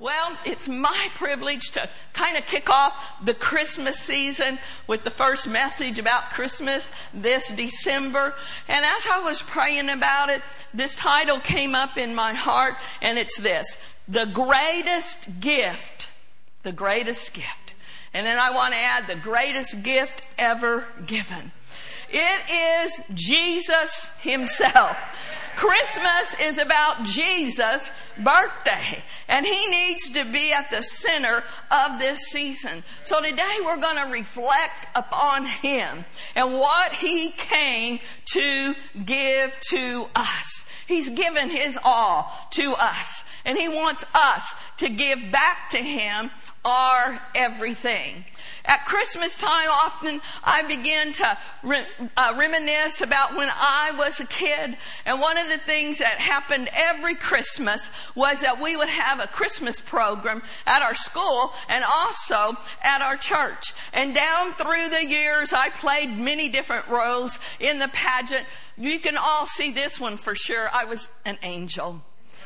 Well, it's my privilege to kind of kick off the Christmas season with the first message about Christmas this December. And as I was praying about it, this title came up in my heart, and it's this The Greatest Gift. The Greatest Gift. And then I want to add the greatest gift ever given. It is Jesus Himself. Christmas is about Jesus' birthday, and He needs to be at the center of this season. So today we're going to reflect upon Him and what He came to give to us. He's given His all to us, and He wants us to give back to Him our everything. At Christmas time, often I begin to re- uh, reminisce about when I was a kid. And one of the things that happened every Christmas was that we would have a Christmas program at our school and also at our church. And down through the years, I played many different roles in the pageant. You can all see this one for sure. I was an angel.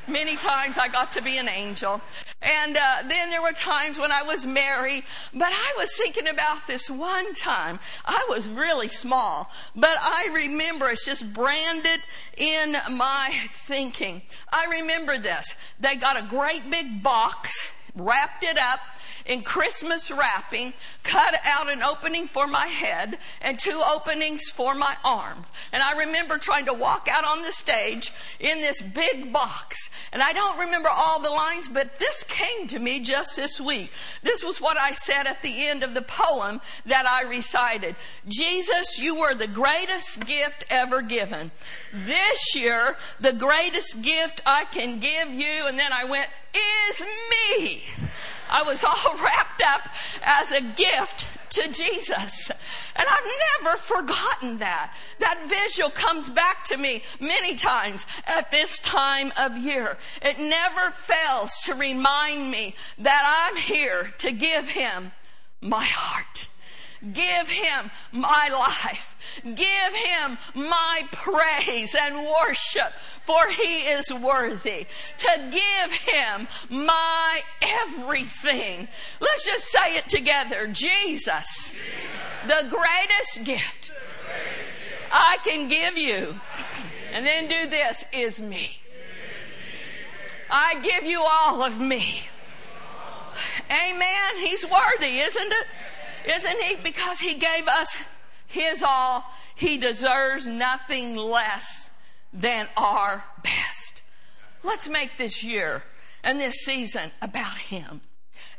Many times I got to be an angel. And uh, then there were times when I was married, but I was thinking about this one time. I was really small, but I remember it's just branded in my thinking. I remember this. They got a great big box, wrapped it up, in Christmas wrapping, cut out an opening for my head and two openings for my arms. And I remember trying to walk out on the stage in this big box. And I don't remember all the lines, but this came to me just this week. This was what I said at the end of the poem that I recited. Jesus, you were the greatest gift ever given. This year, the greatest gift I can give you, and then I went, is me. I was all wrapped up as a gift to Jesus. And I've never forgotten that. That visual comes back to me many times at this time of year. It never fails to remind me that I'm here to give him my heart. Give him my life. Give him my praise and worship, for he is worthy. To give him my everything. Let's just say it together. Jesus, the greatest gift I can give you. And then do this is me. I give you all of me. Amen. He's worthy, isn't it? Isn't he? Because he gave us his all. He deserves nothing less than our best. Let's make this year and this season about him.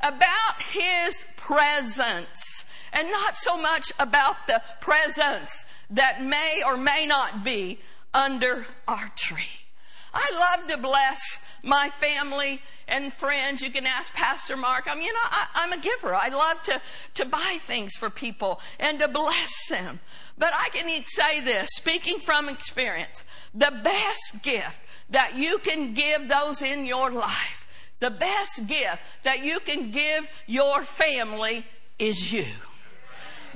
About his presence and not so much about the presents that may or may not be under our tree. I love to bless my family and friends. You can ask Pastor Mark. I mean, you know, I, am a giver. I love to, to buy things for people and to bless them. But I can say this, speaking from experience, the best gift that you can give those in your life, the best gift that you can give your family is you.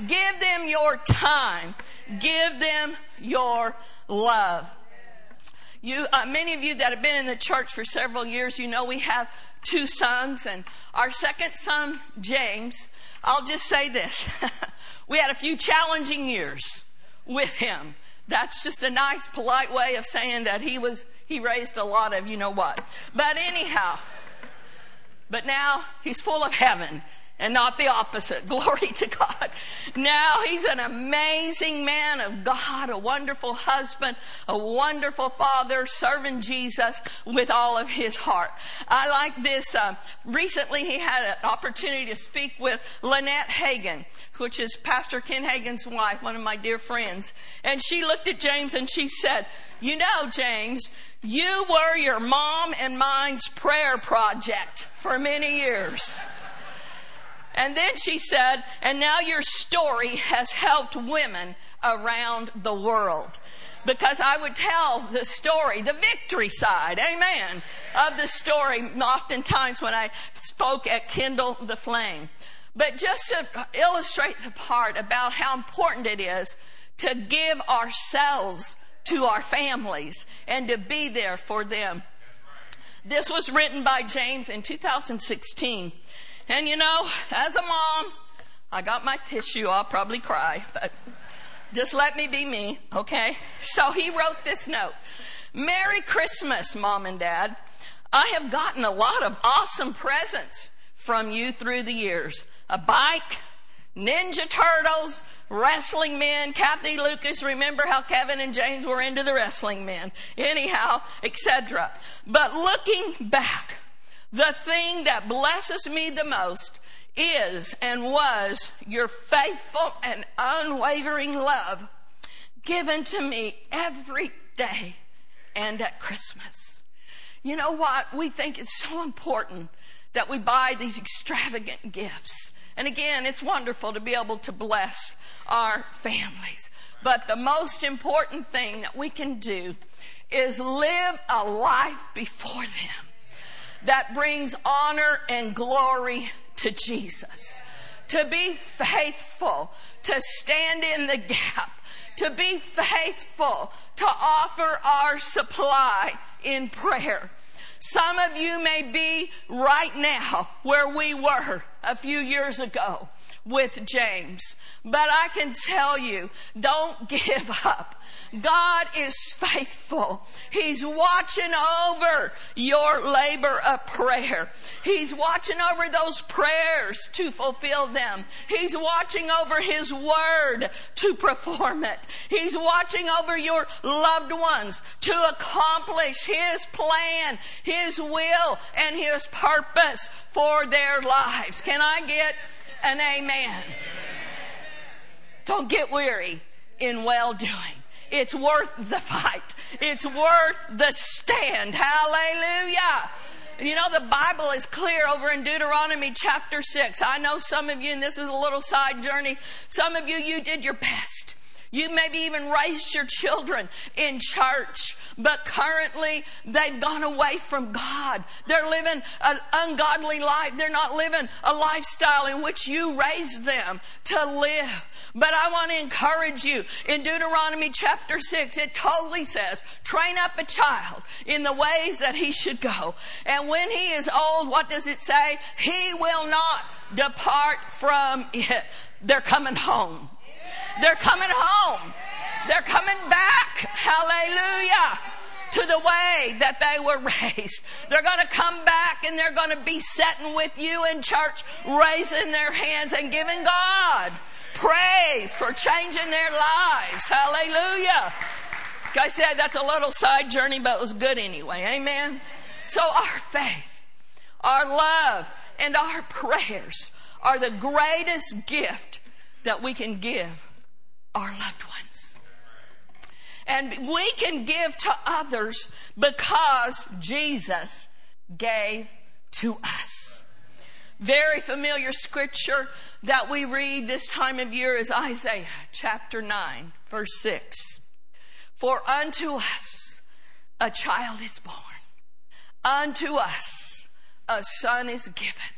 Give them your time. Give them your love. You, uh, many of you that have been in the church for several years, you know we have two sons, and our second son, James, I'll just say this. we had a few challenging years with him. That's just a nice, polite way of saying that he was, he raised a lot of you know what. But anyhow, but now he's full of heaven and not the opposite. Glory to God. Now he's an amazing man of God, a wonderful husband, a wonderful father, serving Jesus with all of his heart. I like this. Uh, recently he had an opportunity to speak with Lynette Hagin, which is Pastor Ken Hagin's wife, one of my dear friends. And she looked at James and she said, you know, James, you were your mom and mine's prayer project for many years. And then she said, and now your story has helped women around the world. Because I would tell the story, the victory side, amen, of the story oftentimes when I spoke at Kindle the Flame. But just to illustrate the part about how important it is to give ourselves to our families and to be there for them This was written by James in 2016. And you know, as a mom, I got my tissue. I'll probably cry, but just let me be me, okay? So he wrote this note. Merry Christmas, mom and dad. I have gotten a lot of awesome presents from you through the years. A bike, Ninja Turtles, wrestling men, Kathy Lucas, remember how Kevin and James were into the wrestling men. Anyhow, etc. But looking back, the thing that blesses me the most is and was your faithful and unwavering love given to me every day and at Christmas. You know what? We think it's so important that we buy these extravagant gifts. And again, it's wonderful to be able to bless our families. But the most important thing that we can do is live a life before them that brings honor and glory to Jesus. To be faithful, to stand in the gap, to be faithful, to offer our supply in prayer. Some of you may be right now where we were a few years ago with James. But I can tell you, don't give up. God is faithful. He's watching over your labor of prayer. He's watching over those prayers to fulfill them. He's watching over His word to perform it. He's watching over your loved ones to accomplish His plan, His will, and His purpose for their lives. Can I get an amen. Don't get weary in well doing. It's worth the fight. It's worth the stand. Hallelujah. You know, the Bible is clear over in Deuteronomy chapter 6. I know some of you, and this is a little side journey, some of you, you did your best. You maybe even raised your children in church, but currently they've gone away from God. They're living an ungodly life. They're not living a lifestyle in which you raised them to live. But I want to encourage you in Deuteronomy chapter 6, it totally says, train up a child in the ways that he should go. And when he is old, what does it say? He will not depart from it. They're coming home. They're coming home. They're coming back. Hallelujah. To the way that they were raised. They're going to come back and they're going to be sitting with you in church, raising their hands and giving God praise for changing their lives. Hallelujah. Like I said, that's a little side journey, but it was good anyway. Amen. So our faith, our love, and our prayers are the greatest gift that we can give our loved ones. And we can give to others because Jesus gave to us. Very familiar scripture that we read this time of year is Isaiah chapter 9, verse 6. For unto us a child is born, unto us a son is given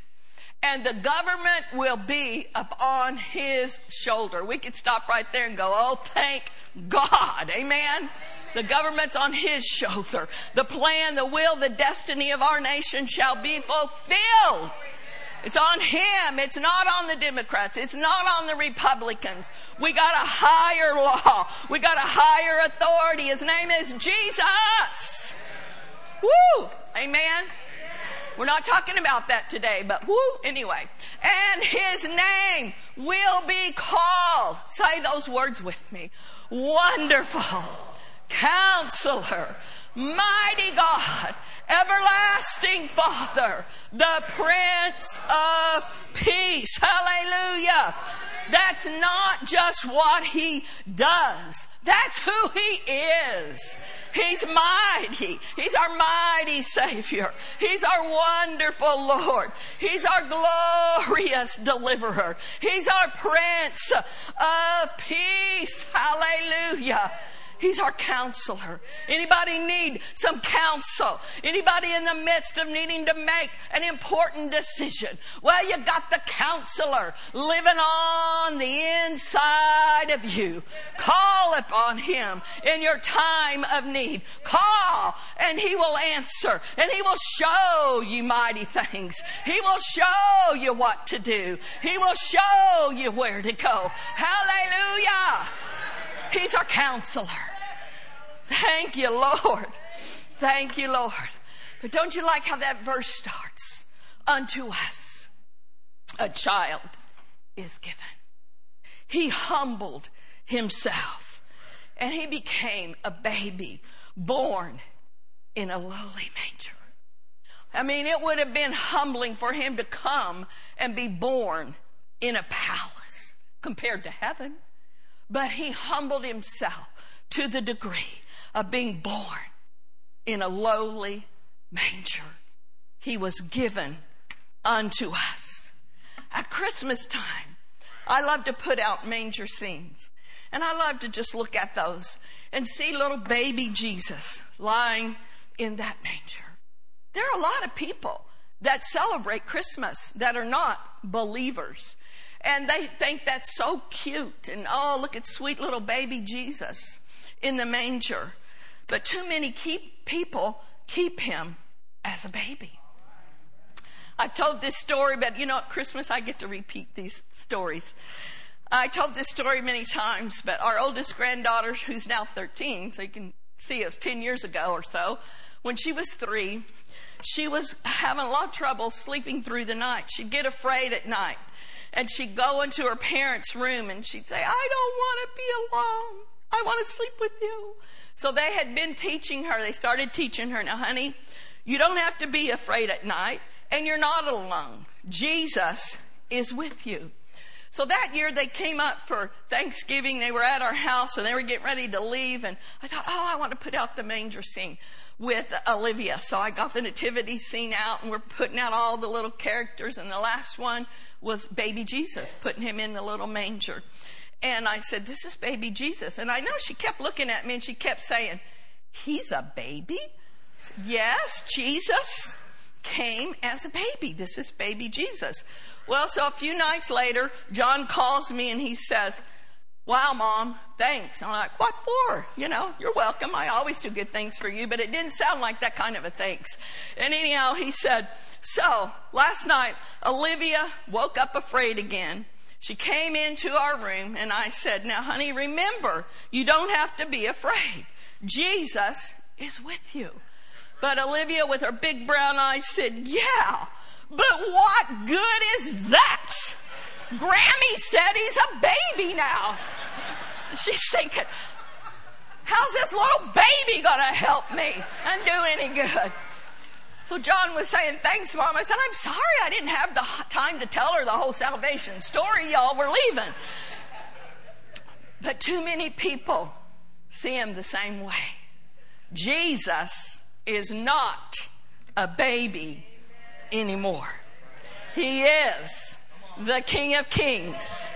and the government will be upon his shoulder. We could stop right there and go, oh, thank God. Amen. The government's on his shoulder. The plan, the will, the destiny of our nation shall be fulfilled. It's on him. It's not on the Democrats. It's not on the Republicans. We got a higher law. We got a higher authority. His name is Jesus. Woo! Amen. We're not talking about that today, but whoo, anyway. And his name will be called, say those words with me, wonderful, counselor, mighty God, everlasting Father, the Prince of Peace. Hallelujah. That's not just what he does. That's who he is. He's mighty. He's our mighty Savior. He's our wonderful Lord. He's our glorious deliverer. He's our Prince of Peace. Hallelujah. He's our counselor. Anybody need some counsel? Anybody in the midst of needing to make an important decision? Well, you got the counselor living on the inside of you. Call upon him in your time of need. Call and he will answer and he will show you mighty things. He will show you what to do. He will show you where to go. Hallelujah. He's our counselor. Thank you, Lord. Thank you, Lord. But don't you like how that verse starts? Unto us a child is given. He humbled himself and he became a baby born in a lowly manger. I mean, it would have been humbling for him to come and be born in a palace compared to heaven. But he humbled himself to the degree of being born in a lowly manger. He was given unto us. At Christmas time, I love to put out manger scenes. And I love to just look at those and see little baby Jesus lying in that manger. There are a lot of people that celebrate Christmas that are not believers. And they think that's so cute. And oh, look at sweet little baby Jesus in the manger. But too many keep, people keep him as a baby. I've told this story, but you know, at Christmas I get to repeat these stories. I told this story many times, but our oldest granddaughter, who's now 13, so you can see it was 10 years ago or so, when she was three, she was having a lot of trouble sleeping through the night. She'd get afraid at night. And she'd go into her parents' room and she'd say, I don't want to be alone. I want to sleep with you. So they had been teaching her, they started teaching her, now, honey, you don't have to be afraid at night and you're not alone. Jesus is with you. So that year they came up for Thanksgiving. They were at our house and they were getting ready to leave. And I thought, oh, I want to put out the manger scene with Olivia. So I got the nativity scene out and we're putting out all the little characters. And the last one was baby Jesus, putting him in the little manger. And I said, this is baby Jesus. And I know she kept looking at me and she kept saying, he's a baby? Said, yes, Jesus came as a baby. This is baby Jesus. Well, so a few nights later, John calls me and he says, Wow, mom, thanks. I'm like, what for? You know, you're welcome. I always do good things for you, but it didn't sound like that kind of a thanks. And anyhow, he said, so last night, Olivia woke up afraid again. She came into our room and I said, now honey, remember, you don't have to be afraid. Jesus is with you. But Olivia with her big brown eyes said, yeah, but what good is that? Grammy said he's a baby now. She's thinking, how's this little baby gonna help me and do any good? So John was saying, thanks, mom. I said, I'm sorry I didn't have the time to tell her the whole salvation story. Y'all were leaving. But too many people see him the same way. Jesus is not a baby anymore. He is the King of Kings.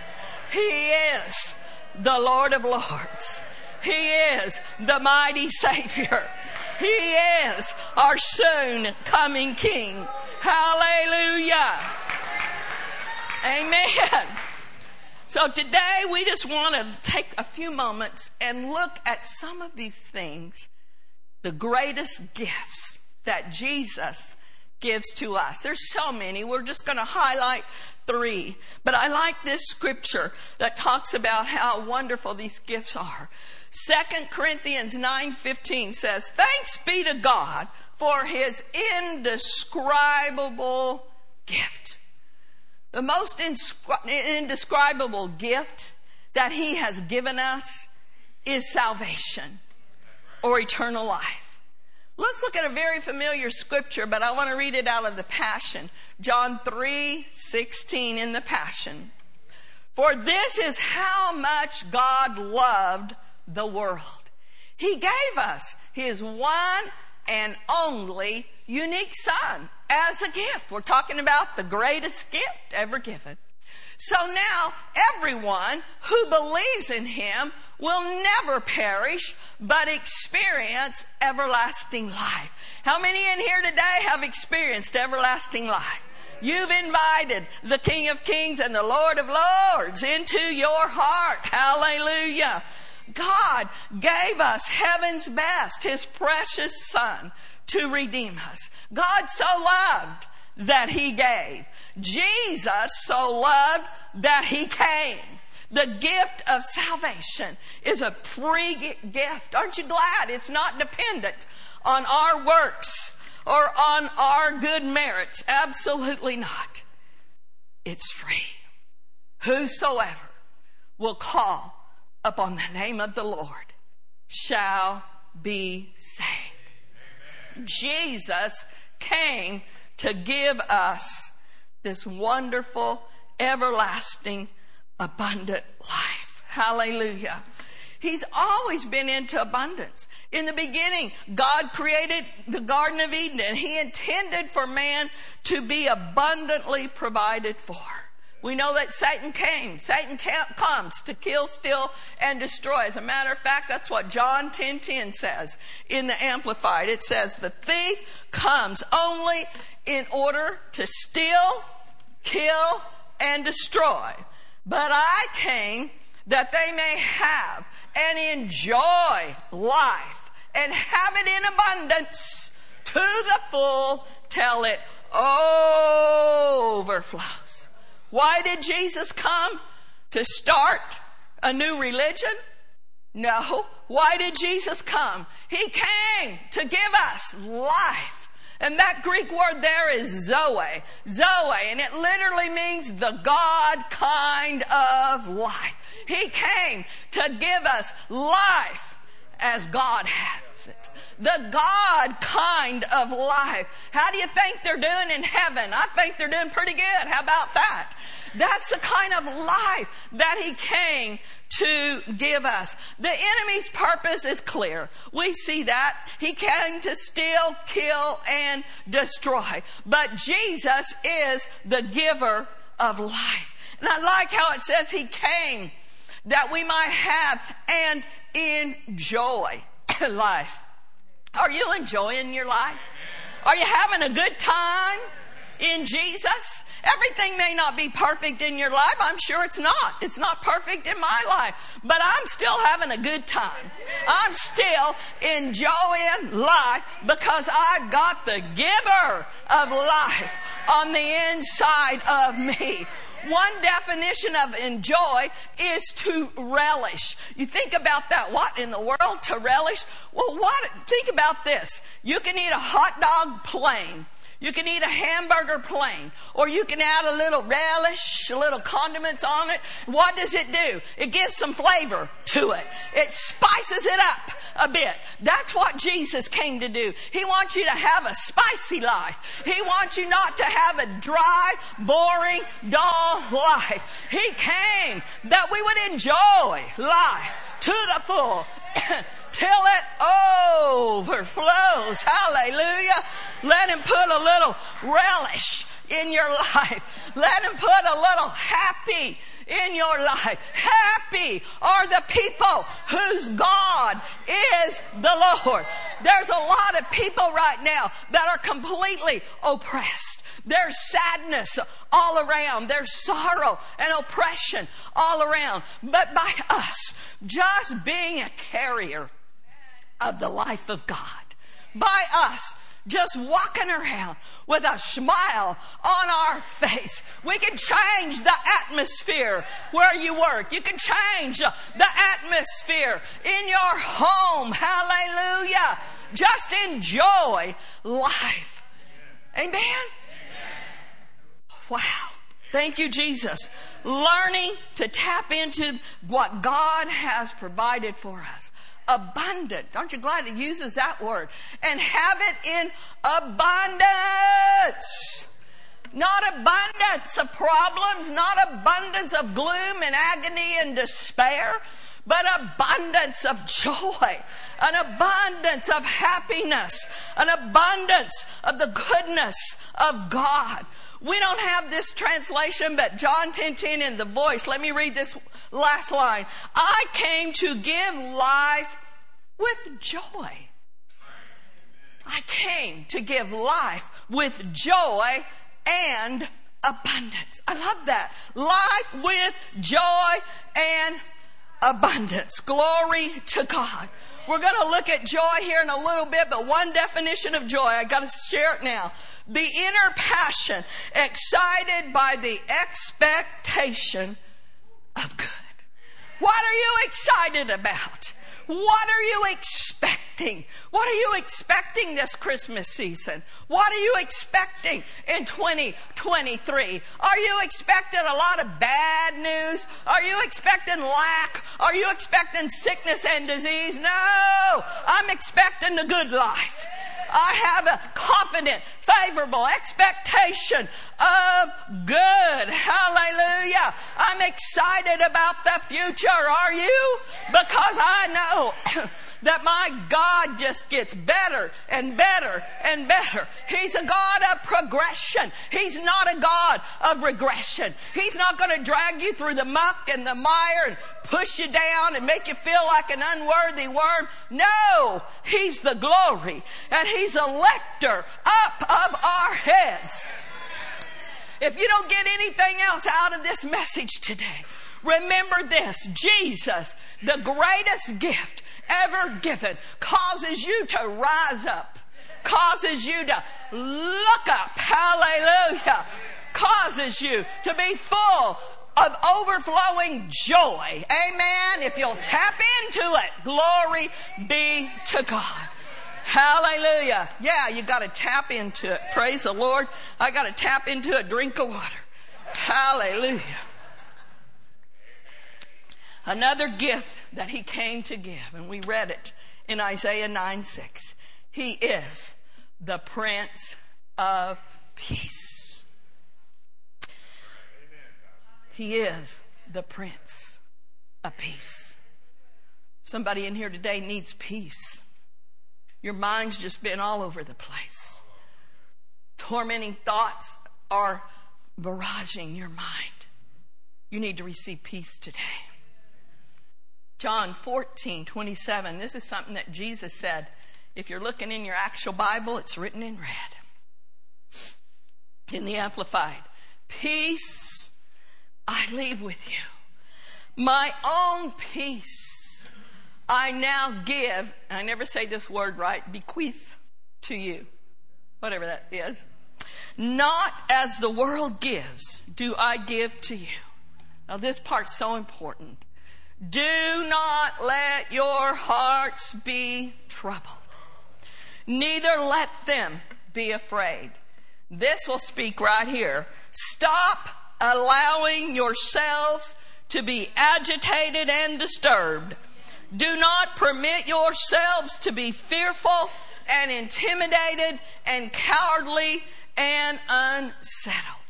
He is the Lord of Lords. He is the mighty Savior. He is our soon coming King. Hallelujah. Amen. So today we just want to take a few moments and look at some of these things, the greatest gifts that Jesus gives to us. There's so many. We're just going to highlight three. But I like this scripture that talks about how wonderful these gifts are. Second Corinthians 9:15 says, "Thanks be to God for his indescribable gift." The most indescribable gift that he has given us is salvation or eternal life. Let's look at a very familiar scripture, but I want to read it out of the Passion. John 3:16 in the Passion. For this is how much God loved the world. He gave us His one and only unique Son as a gift. We're talking about the greatest gift ever given. So now everyone who believes in him will never perish, but experience everlasting life. How many in here today have experienced everlasting life? You've invited the King of Kings and the Lord of Lords into your heart. Hallelujah. God gave us heaven's best, His precious Son, to redeem us. God so loved that He gave. Jesus so loved that He came. The gift of salvation is a free gift. Aren't you glad it's not dependent on our works or on our good merits? Absolutely not. It's free. Whosoever will call upon the name of the Lord shall be saved. Jesus came to give us this wonderful, everlasting, abundant life. Hallelujah. He's always been into abundance. In the beginning, God created the Garden of Eden and He intended for man to be abundantly provided for. We know that Satan came. Satan comes to kill, steal, and destroy. As a matter of fact, that's what John 10 10 says in the Amplified. It says, The thief comes only in order to steal, kill, and destroy. But I came that they may have and enjoy life and have it in abundance to the full till it overflows. Why did Jesus come? To start a new religion? No. Why did Jesus come? He came to give us life. And that Greek word there is Zoe. Zoe. And it literally means the God kind of life. He came to give us life as God has it the God kind of life. How do you think they're doing in heaven? I think they're doing pretty good. How about that? That's the kind of life that He came to give us. The enemy's purpose is clear. We see that. He came to steal, kill, and destroy. But Jesus is the giver of life. And I like how it says He came that we might have and enjoy life. Are you enjoying your life? Are you having a good time in Jesus? Everything may not be perfect in your life. I'm sure it's not. It's not perfect in my life. But I'm still having a good time. I'm still enjoying life because I've got the giver of life on the inside of me. One definition of enjoy is to relish. You think about that. What in the world to relish? Well, what? Think about this. You can eat a hot dog plain. You can eat a hamburger plain, or you can add a little relish, a little condiments on it. What does it do? It gives some flavor to it. It spices it up a bit. That's what Jesus came to do. He wants you to have a spicy life. He wants you not to have a dry, boring, dull life. He came that we would enjoy life to the full. till it overflows. Hallelujah. Let him put a little relish in your life. Let him put a little happy in your life. Happy are the people whose God is the Lord. There's a lot of people right now that are completely oppressed. There's sadness all around. There's sorrow and oppression all around. But by us just being a carrier of the life of God. By us just walking around with a smile on our face. We can change the atmosphere where you work. You can change the atmosphere in your home. Hallelujah. Just enjoy life. Amen. Wow. Thank you, Jesus. Learning to tap into what God has provided for us abundant. Aren't you glad it uses that word? And have it in abundance. Not abundance of problems, not abundance of gloom and agony and despair, but abundance of joy, an abundance of happiness, an abundance of the goodness of God. We don't have this translation, but John 10 10 in the voice. Let me read this last line. I came to give life with joy. I came to give life with joy and abundance. I love that. Life with joy and abundance. Glory to God. We're going to look at joy here in a little bit, but one definition of joy, I got to share it now. The inner passion, excited by the expectation of good. What are you excited about? What are you expecting? What are you expecting this Christmas season? What are you expecting in 2023? Are you expecting a lot of bad news? Are you expecting lack? Are you expecting sickness and disease? No, I'm expecting the good life. I have a confident, favorable expectation of good. Hallelujah. I'm excited about the future. Are you? Because I know that my God just gets better and better and better. He's a God of progression. He's not a God of regression. He's not going to drag you through the muck and the mire and push you down and make you feel like an unworthy worm. No, He's the glory and He's a lifter up of our heads. If you don't get anything else out of this message today, remember this Jesus, the greatest gift ever given, causes you to rise up, causes you to look up. Hallelujah. Causes you to be full of overflowing joy. Amen. If you'll tap into it, glory be to God. Hallelujah. Yeah, you got to tap into it. Praise the Lord. I got to tap into a drink of water. Hallelujah. Another gift that he came to give, and we read it in Isaiah 9 6. He is the Prince of Peace. He is the Prince of Peace. Somebody in here today needs peace. Your mind's just been all over the place. Tormenting thoughts are barraging your mind. You need to receive peace today. John 14, 27. This is something that Jesus said. If you're looking in your actual Bible, it's written in red. In the Amplified. Peace I leave with you. My own peace I now give, I never say this word right, bequeath to you, whatever that is. Not as the world gives, do I give to you. Now, this part's so important. Do not let your hearts be troubled, neither let them be afraid. This will speak right here. Stop allowing yourselves to be agitated and disturbed do not permit yourselves to be fearful and intimidated and cowardly and unsettled.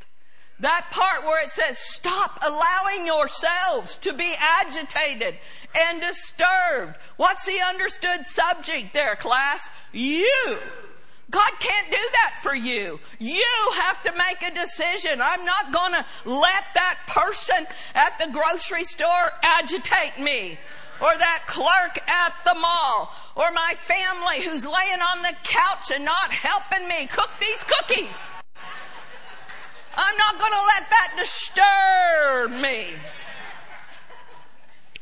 That part where it says, stop allowing yourselves to be agitated and disturbed. What's the understood subject there, class? You. God can't do that for you. You have to make a decision. I'm not going to let that person at the grocery store agitate me or that clerk at the mall, or my family who's laying on the couch and not helping me cook these cookies. I'm not going to let that disturb me.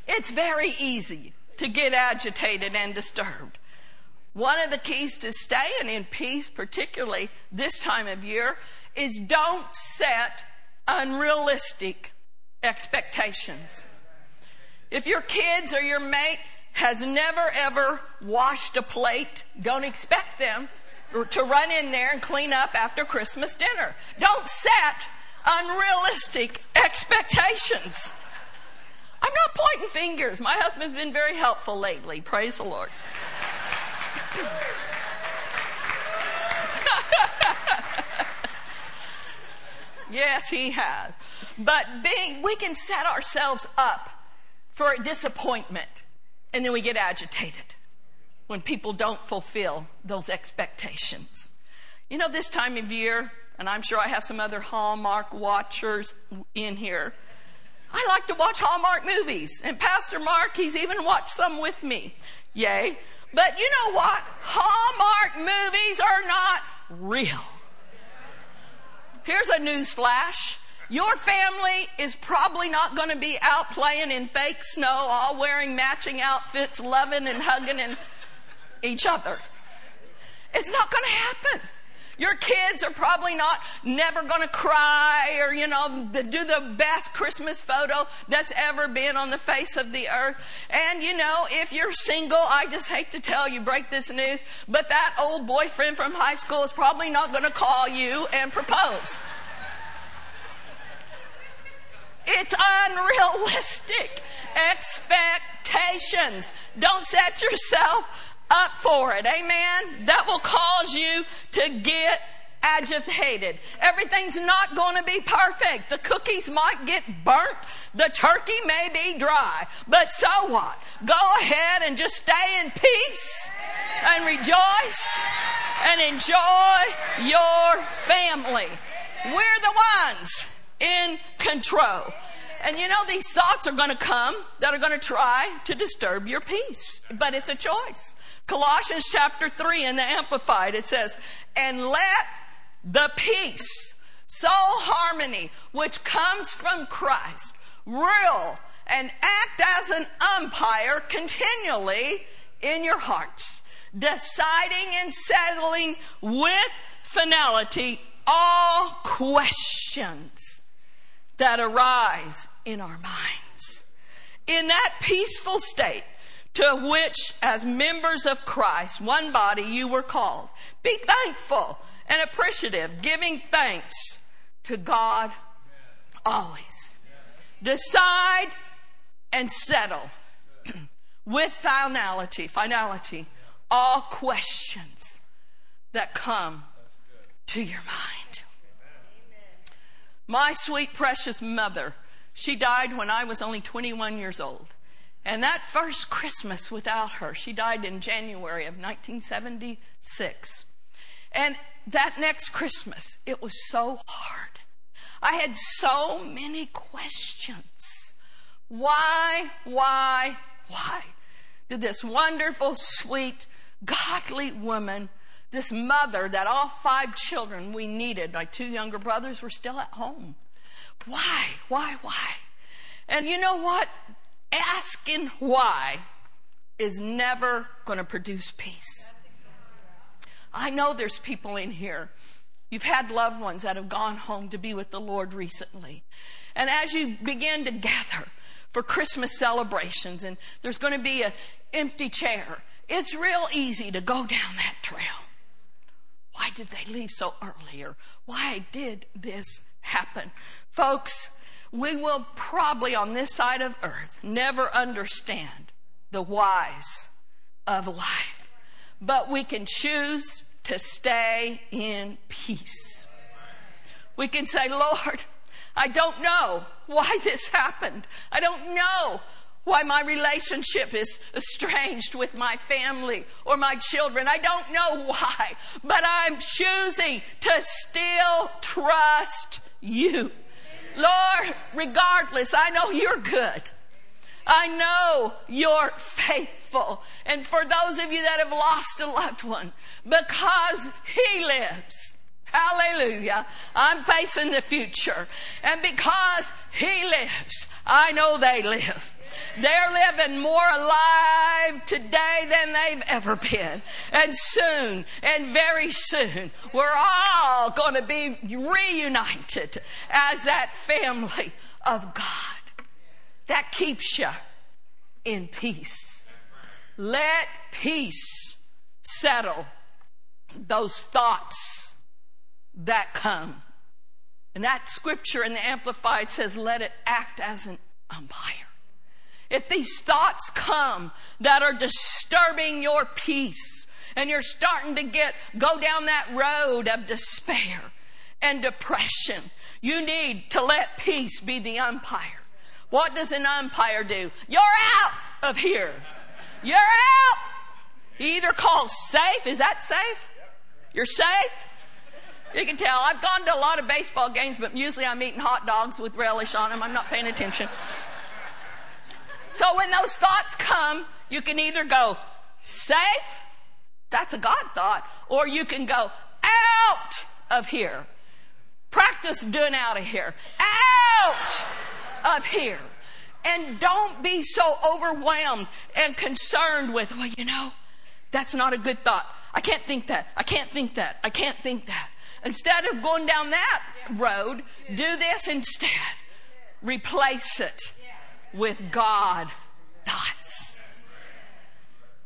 It's very easy to get agitated and disturbed. One of the keys to staying in peace, particularly this time of year, is don't set unrealistic expectations. If your kids or your mate has never ever washed a plate, don't expect them to run in there and clean up after Christmas dinner. Don't set unrealistic expectations. I'm not pointing fingers. My husband's been very helpful lately. Praise the Lord. yes, he has. But being, we can set ourselves up for disappointment, and then we get agitated when people don't fulfill those expectations. You know, this time of year, and I'm sure I have some other Hallmark watchers in here. I like to watch Hallmark movies, and Pastor Mark, he's even watched some with me. Yay. But you know what? Hallmark movies are not real. Here's a news flash. Your family is probably not going to be out playing in fake snow, all wearing matching outfits, loving and hugging and each other. It's not going to happen. Your kids are probably not never going to cry or, you know, do the best Christmas photo that's ever been on the face of the earth. And, you know, if you're single, I just hate to tell you, break this news, but that old boyfriend from high school is probably not going to call you and propose. It's unrealistic expectations. Don't set yourself up for it. Amen. That will cause you to get agitated. Everything's not going to be perfect. The cookies might get burnt. The turkey may be dry. But so what? Go ahead and just stay in peace and rejoice and enjoy your family. We're the ones in control. And you know, these thoughts are going to come that are going to try to disturb your peace. But it's a choice. Colossians chapter 3 in the Amplified, it says, And let the peace, soul harmony, which comes from Christ, rule and act as an umpire continually in your hearts, deciding and settling with finality all questions that arise in our minds. In that peaceful state to which, as members of Christ, one body, you were called, be thankful and appreciative, giving thanks to God always. Decide and settle with finality, finality, all questions that come to your mind. My sweet, precious mother, she died when I was only 21 years old. And that first Christmas without her, she died in January of 1976. And that next Christmas, it was so hard. I had so many questions. Why, why, why did this wonderful, sweet, godly woman this mother that all five children we needed, my two younger brothers were still at home. Why? Why? Why? And you know what? Asking why is never going to produce peace. I know there's people in here. You've had loved ones that have gone home to be with the Lord recently. And as you begin to gather for Christmas celebrations and there's going to be an empty chair, it's real easy to go down that trail. Why did they leave so early? Or why did this happen? Folks, we will probably on this side of earth never understand the whys of life. But we can choose to stay in peace. We can say, Lord, I don't know why this happened. I don't know why my relationship is estranged with my family or my children. I don't know why, but I'm choosing to still trust you. Lord, regardless, I know you're good. I know you're faithful. And for those of you that have lost a loved one, because He lives, hallelujah, I'm facing the future. And because He lives, I know they live. They're living more alive today than they've ever been. And soon, and very soon, we're all going to be reunited as that family of God. That keeps you in peace. Let peace settle those thoughts that come. And that scripture in the Amplified says, let it act as an umpire. If these thoughts come that are disturbing your peace and you're starting to get go down that road of despair and depression you need to let peace be the umpire. What does an umpire do? You're out of here. You're out. He either calls safe. Is that safe? You're safe You can tell. I've gone to a lot of baseball games, but usually I'm eating hot dogs with relish on them. I'm not paying attention. So when those thoughts come, you can either go safe, that's a God thought, or you can go out of here. Practice doing out of here. Out of here. And don't be so overwhelmed and concerned with, well, you know, that's not a good thought. I can't think that. I can't think that. I can't think that. Instead of going down that road, do this instead. Replace it with God thoughts.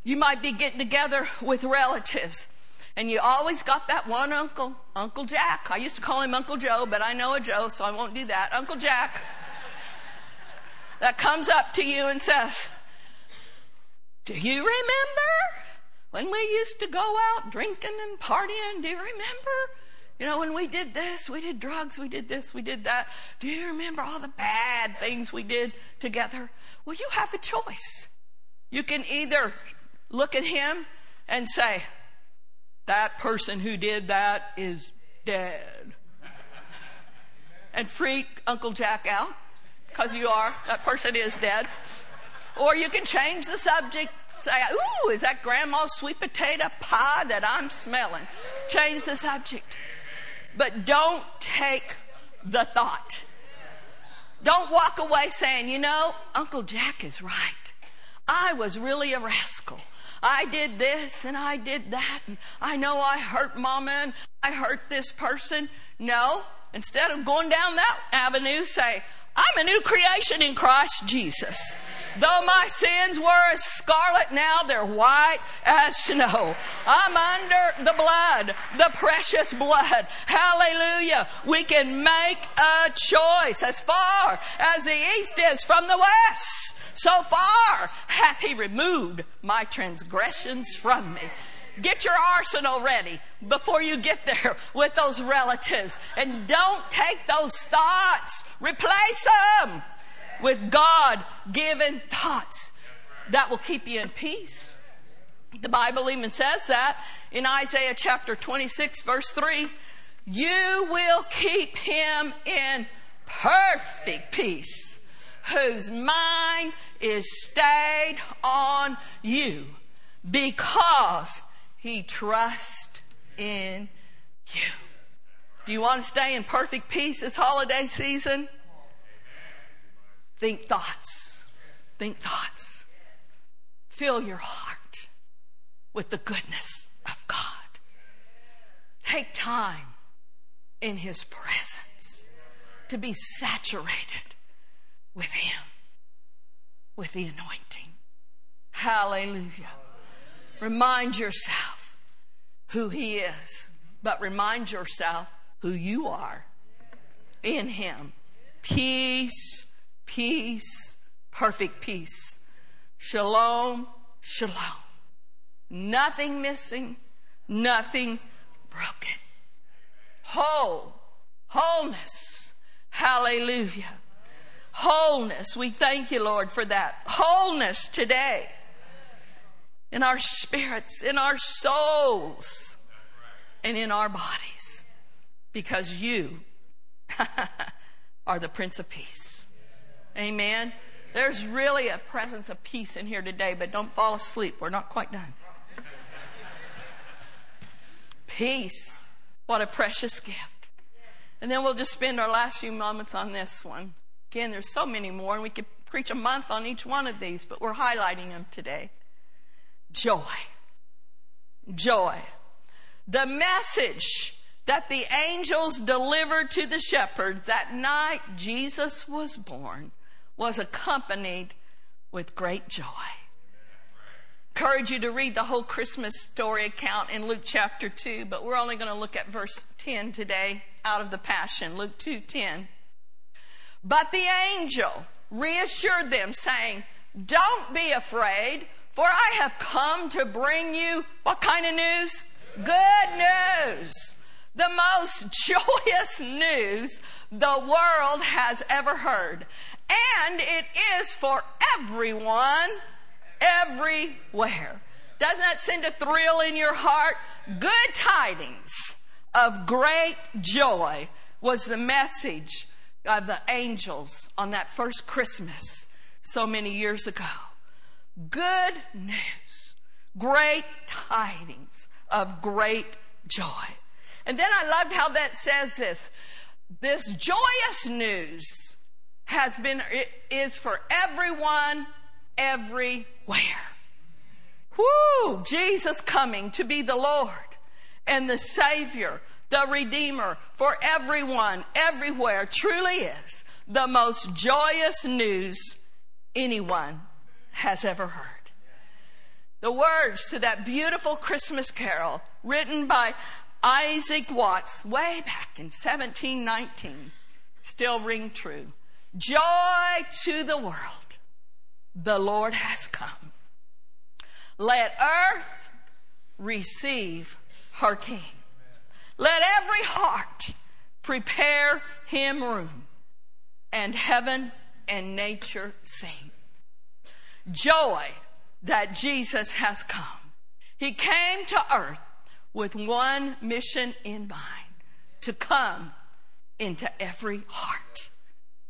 You might be getting together with relatives and you always got that one uncle, Uncle Jack. I used to call him Uncle Joe, but I know a Joe, so I won't do that. Uncle Jack that comes up to you and says, Do you remember when we used to go out drinking and partying? Do you remember? You know, when we did this, we did drugs, we did this, we did that. Do you remember all the bad things we did together? Well, you have a choice. You can either look at him and say, that person who did that is dead. And freak Uncle Jack out, because you are. That person is dead. Or you can change the subject. Say, ooh, is that grandma's sweet potato pie that I'm smelling? Change the subject. But don't take the thought. Don't walk away saying, you know, Uncle Jack is right. I was really a rascal. I did this and I did that. And I know I hurt mama and I hurt this person. No, instead of going down that avenue, say, I'm a new creation in Christ Jesus. Though my sins were as scarlet, now they're white as snow. I'm under the blood, the precious blood. Hallelujah. We can make a choice as far as the east is from the west. So far hath he removed my transgressions from me. Get your arsenal ready before you get there with those relatives. And don't take those thoughts. Replace them with God given thoughts that will keep you in peace. The Bible even says that in Isaiah chapter 26, verse 3 you will keep him in perfect peace whose mind is stayed on you because he trusts in you. Do you want to stay in perfect peace this holiday season? Think thoughts. Think thoughts. Fill your heart with the goodness of God. Take time in His presence to be saturated with Him, with the anointing. Hallelujah. Remind yourself who He is, but remind yourself who you are in Him. Peace, peace, perfect peace. Shalom, shalom. Nothing missing, nothing broken. Whole, wholeness. Hallelujah wholeness. We thank you, Lord, for that. Wholeness today in our spirits, in our souls, and in our bodies. Because you are the Prince of Peace. Amen. There's really a presence of peace in here today, but don't fall asleep. We're not quite done. Peace. What a precious gift. And then we'll just spend our last few moments on this one. Again, there's so many more, and we could preach a month on each one of these, but we're highlighting them today. Joy. Joy. The message that the angels delivered to the shepherds that night Jesus was born was accompanied with great joy. Encourage you to read the whole Christmas story account in Luke chapter 2, but we're only going to look at verse 10 today out of the Passion, Luke 2 10. But the angel reassured them, saying, Don't be afraid, for I have come to bring you what kind of news? Good news. The most joyous news the world has ever heard. And it is for everyone, everywhere. Doesn't that send a thrill in your heart? Good tidings of great joy was the message of the angels on that first Christmas so many years ago. Good news, great tidings of great joy. And then I loved how that says this. This joyous news has been, is for everyone, everywhere. Woo! Jesus coming to be the Lord and the Savior, the Redeemer for everyone, everywhere, truly is the most joyous news anyone has ever heard. The words to that beautiful Christmas carol written by Isaac Watts way back in 1719 still ring true. Joy to the world. The Lord has come. Let earth receive her king. Let every heart prepare him room, and heaven and nature sing. Joy that Jesus has come. He came to earth with one mission in mind to come into every heart.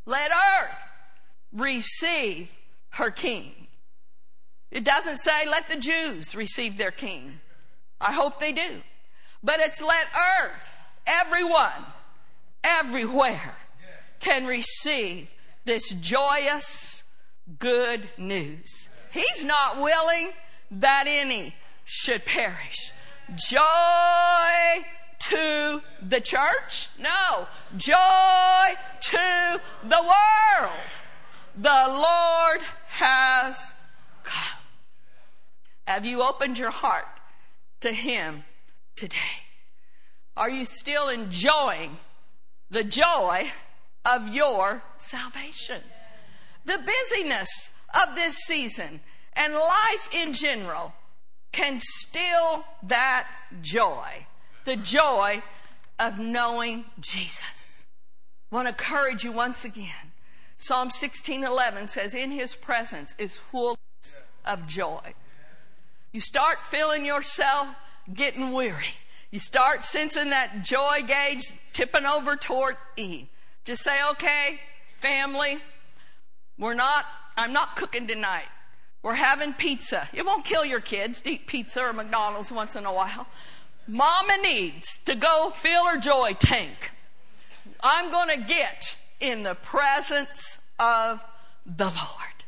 Let earth receive her king. It doesn't say let the Jews receive their king. I hope they do. But it's let earth, everyone, everywhere can receive this joyous good news. He's not willing that any should perish. Joy to the church? No. Joy to the world. The Lord has come. Have you opened your heart to Him today? Are you still enjoying the joy of your salvation? The busyness of this season and life in general can still that joy, the joy of knowing Jesus. I want to encourage you once again. Psalm 16:11 says, "In His presence is fullness of joy." You start feeling yourself getting weary. You start sensing that joy gauge tipping over toward E. Just say, okay, family, we're not, I'm not cooking tonight. We're having pizza. It won't kill your kids to eat pizza or McDonald's once in a while. Mama needs to go fill her joy tank. I'm going to get in the presence of the Lord.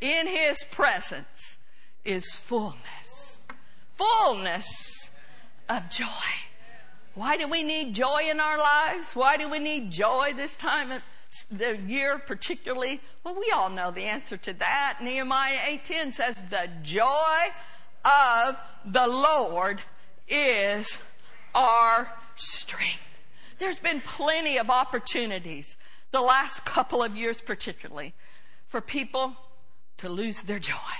In His presence is fullness. Fullness of joy. Why do we need joy in our lives? Why do we need joy this time of the year particularly? Well, we all know the answer to that. Nehemiah 8:10 says, "The joy of the Lord is our strength." There's been plenty of opportunities the last couple of years particularly for people to lose their joy.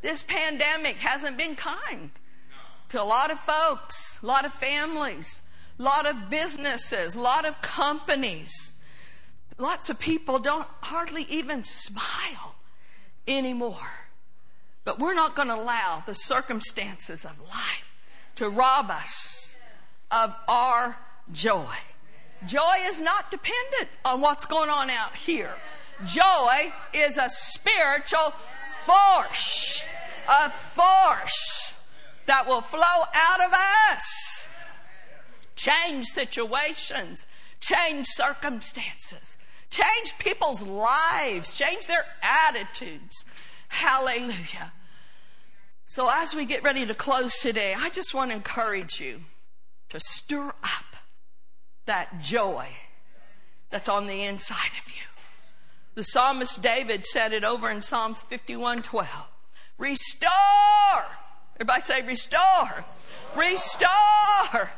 This pandemic hasn't been kind to a lot of folks, a lot of families, a lot of businesses, a lot of companies. Lots of people don't hardly even smile anymore. But we're not going to allow the circumstances of life to rob us of our joy. Joy is not dependent on what's going on out here. Joy is a spiritual force, a force that will flow out of us. Change situations, change circumstances, change people's lives, change their attitudes. Hallelujah. So, as we get ready to close today, I just want to encourage you to stir up that joy that's on the inside of you. The psalmist David said it over in Psalms 51 12. Restore Everybody say, restore. Restore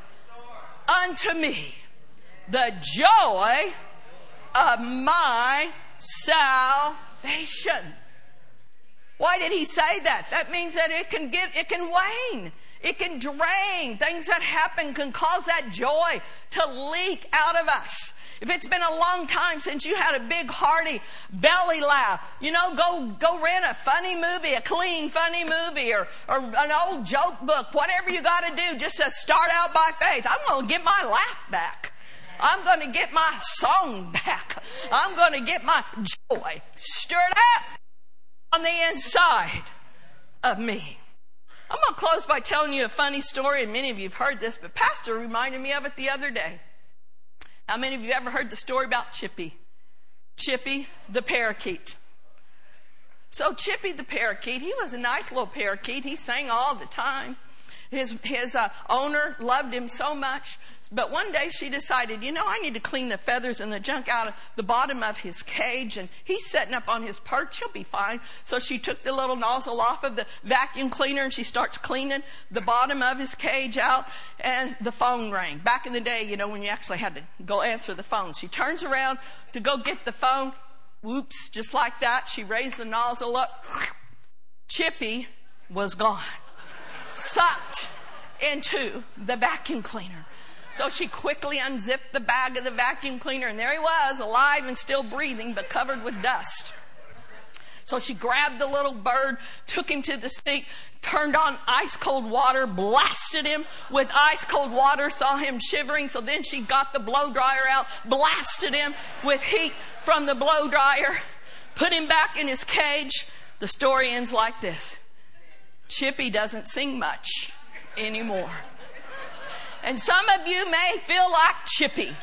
unto me the joy of my salvation. Why did he say that? That means that it can get, it can wane. It can drain. Things that happen can cause that joy to leak out of us. If it's been a long time since you had a big hearty belly laugh, you know, go, go rent a funny movie, a clean funny movie or, or an old joke book, whatever you gotta do just to start out by faith. I'm gonna get my laugh back. I'm going to get my song back. I'm going to get my joy stirred up on the inside of me. I'm going to close by telling you a funny story, and many of you have heard this, but Pastor reminded me of it the other day. How many of you ever heard the story about Chippy? Chippy the parakeet. So, Chippy the parakeet, he was a nice little parakeet. He sang all the time. His, his uh, owner loved him so much. But one day she decided, you know, I need to clean the feathers and the junk out of the bottom of his cage. And he's setting up on his perch. He'll be fine. So she took the little nozzle off of the vacuum cleaner and she starts cleaning the bottom of his cage out. And the phone rang. Back in the day, you know, when you actually had to go answer the phone. She turns around to go get the phone. Whoops, just like that. She raised the nozzle up. Chippy was gone sucked into the vacuum cleaner. So she quickly unzipped the bag of the vacuum cleaner, and there he was, alive and still breathing, but covered with dust. So she grabbed the little bird, took him to the sink, turned on ice cold water, blasted him with ice cold water, saw him shivering. So then she got the blow dryer out, blasted him with heat from the blow dryer, put him back in his cage. The story ends like this Chippy doesn't sing much anymore. And some of you may feel like Chippy.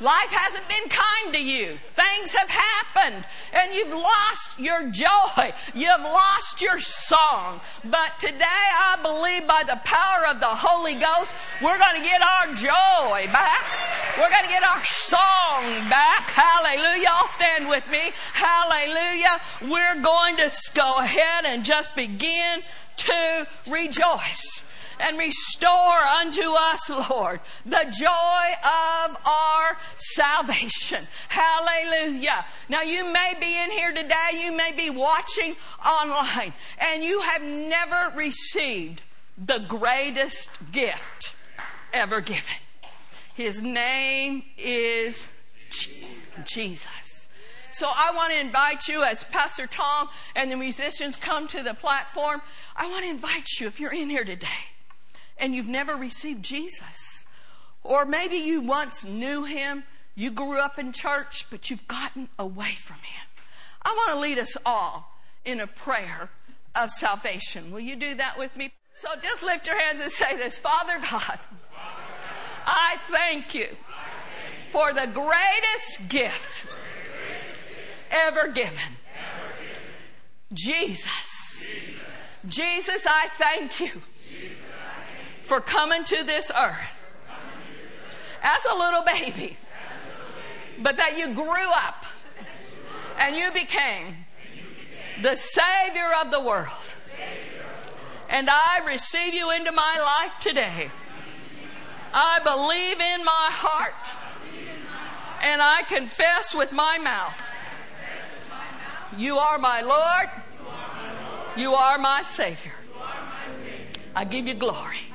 Life hasn't been kind to you. Things have happened and you've lost your joy. You've lost your song. But today I believe by the power of the Holy Ghost, we're going to get our joy back. We're going to get our song back. Hallelujah. Y'all stand with me. Hallelujah. We're going to go ahead and just begin to rejoice and restore unto us, Lord, the joy of our salvation. Hallelujah. Now you may be in here today, you may be watching online, and you have never received the greatest gift ever given. His name is Jesus. So I want to invite you as Pastor Tom and the musicians come to the platform. I want to invite you if you're in here today and you've never received Jesus. Or maybe you once knew him, you grew up in church, but you've gotten away from him. I want to lead us all in a prayer of salvation. Will you do that with me? So just lift your hands and say this Father God, I thank you for the greatest gift ever given Jesus. Jesus, I thank you for coming to this earth as a little baby, but that you grew up and you became the Savior of the world. And I receive you into my life today. I believe in my heart and I confess with my mouth. You are my Lord. You are my Savior. I give you glory.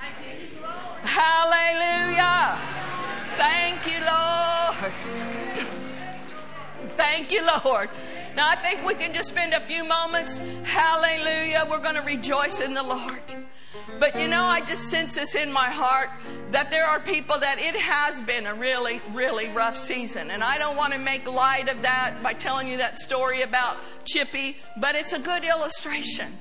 Hallelujah. Thank you, Lord. Thank you, Lord. Now, I think we can just spend a few moments. Hallelujah. We're going to rejoice in the Lord. But you know, I just sense this in my heart that there are people that it has been a really, really rough season. And I don't want to make light of that by telling you that story about Chippy, but it's a good illustration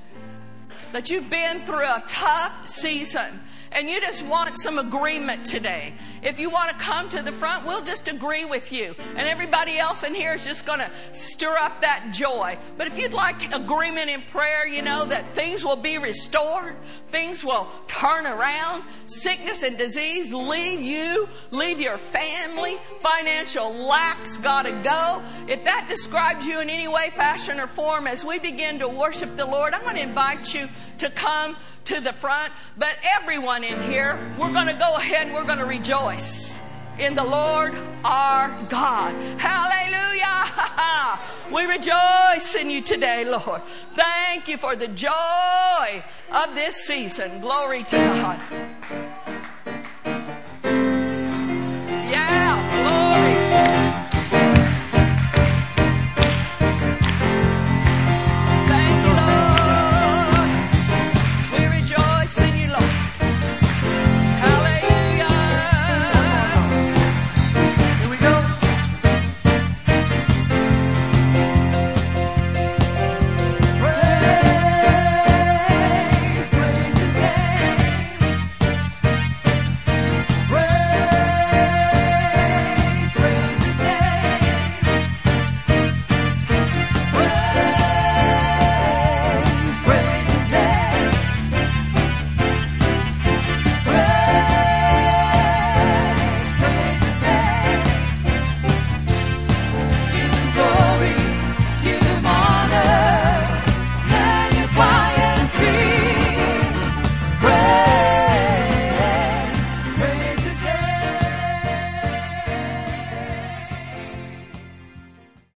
that you've been through a tough season and you just want some agreement today, if you want to come to the front, we'll just agree with you. And everybody else in here is just going to stir up that joy. But if you'd like agreement in prayer, you know, that things will be restored, things will turn around, sickness and disease leave you, leave your family, financial lack's got to go. If that describes you in any way, fashion, or form, as we begin to worship the Lord, I want to invite you to come to the front, but everyone in here, we're going to go ahead and we're going to rejoice in the Lord our God. Hallelujah. We rejoice in you today, Lord. Thank you for the joy of this season. Glory to God.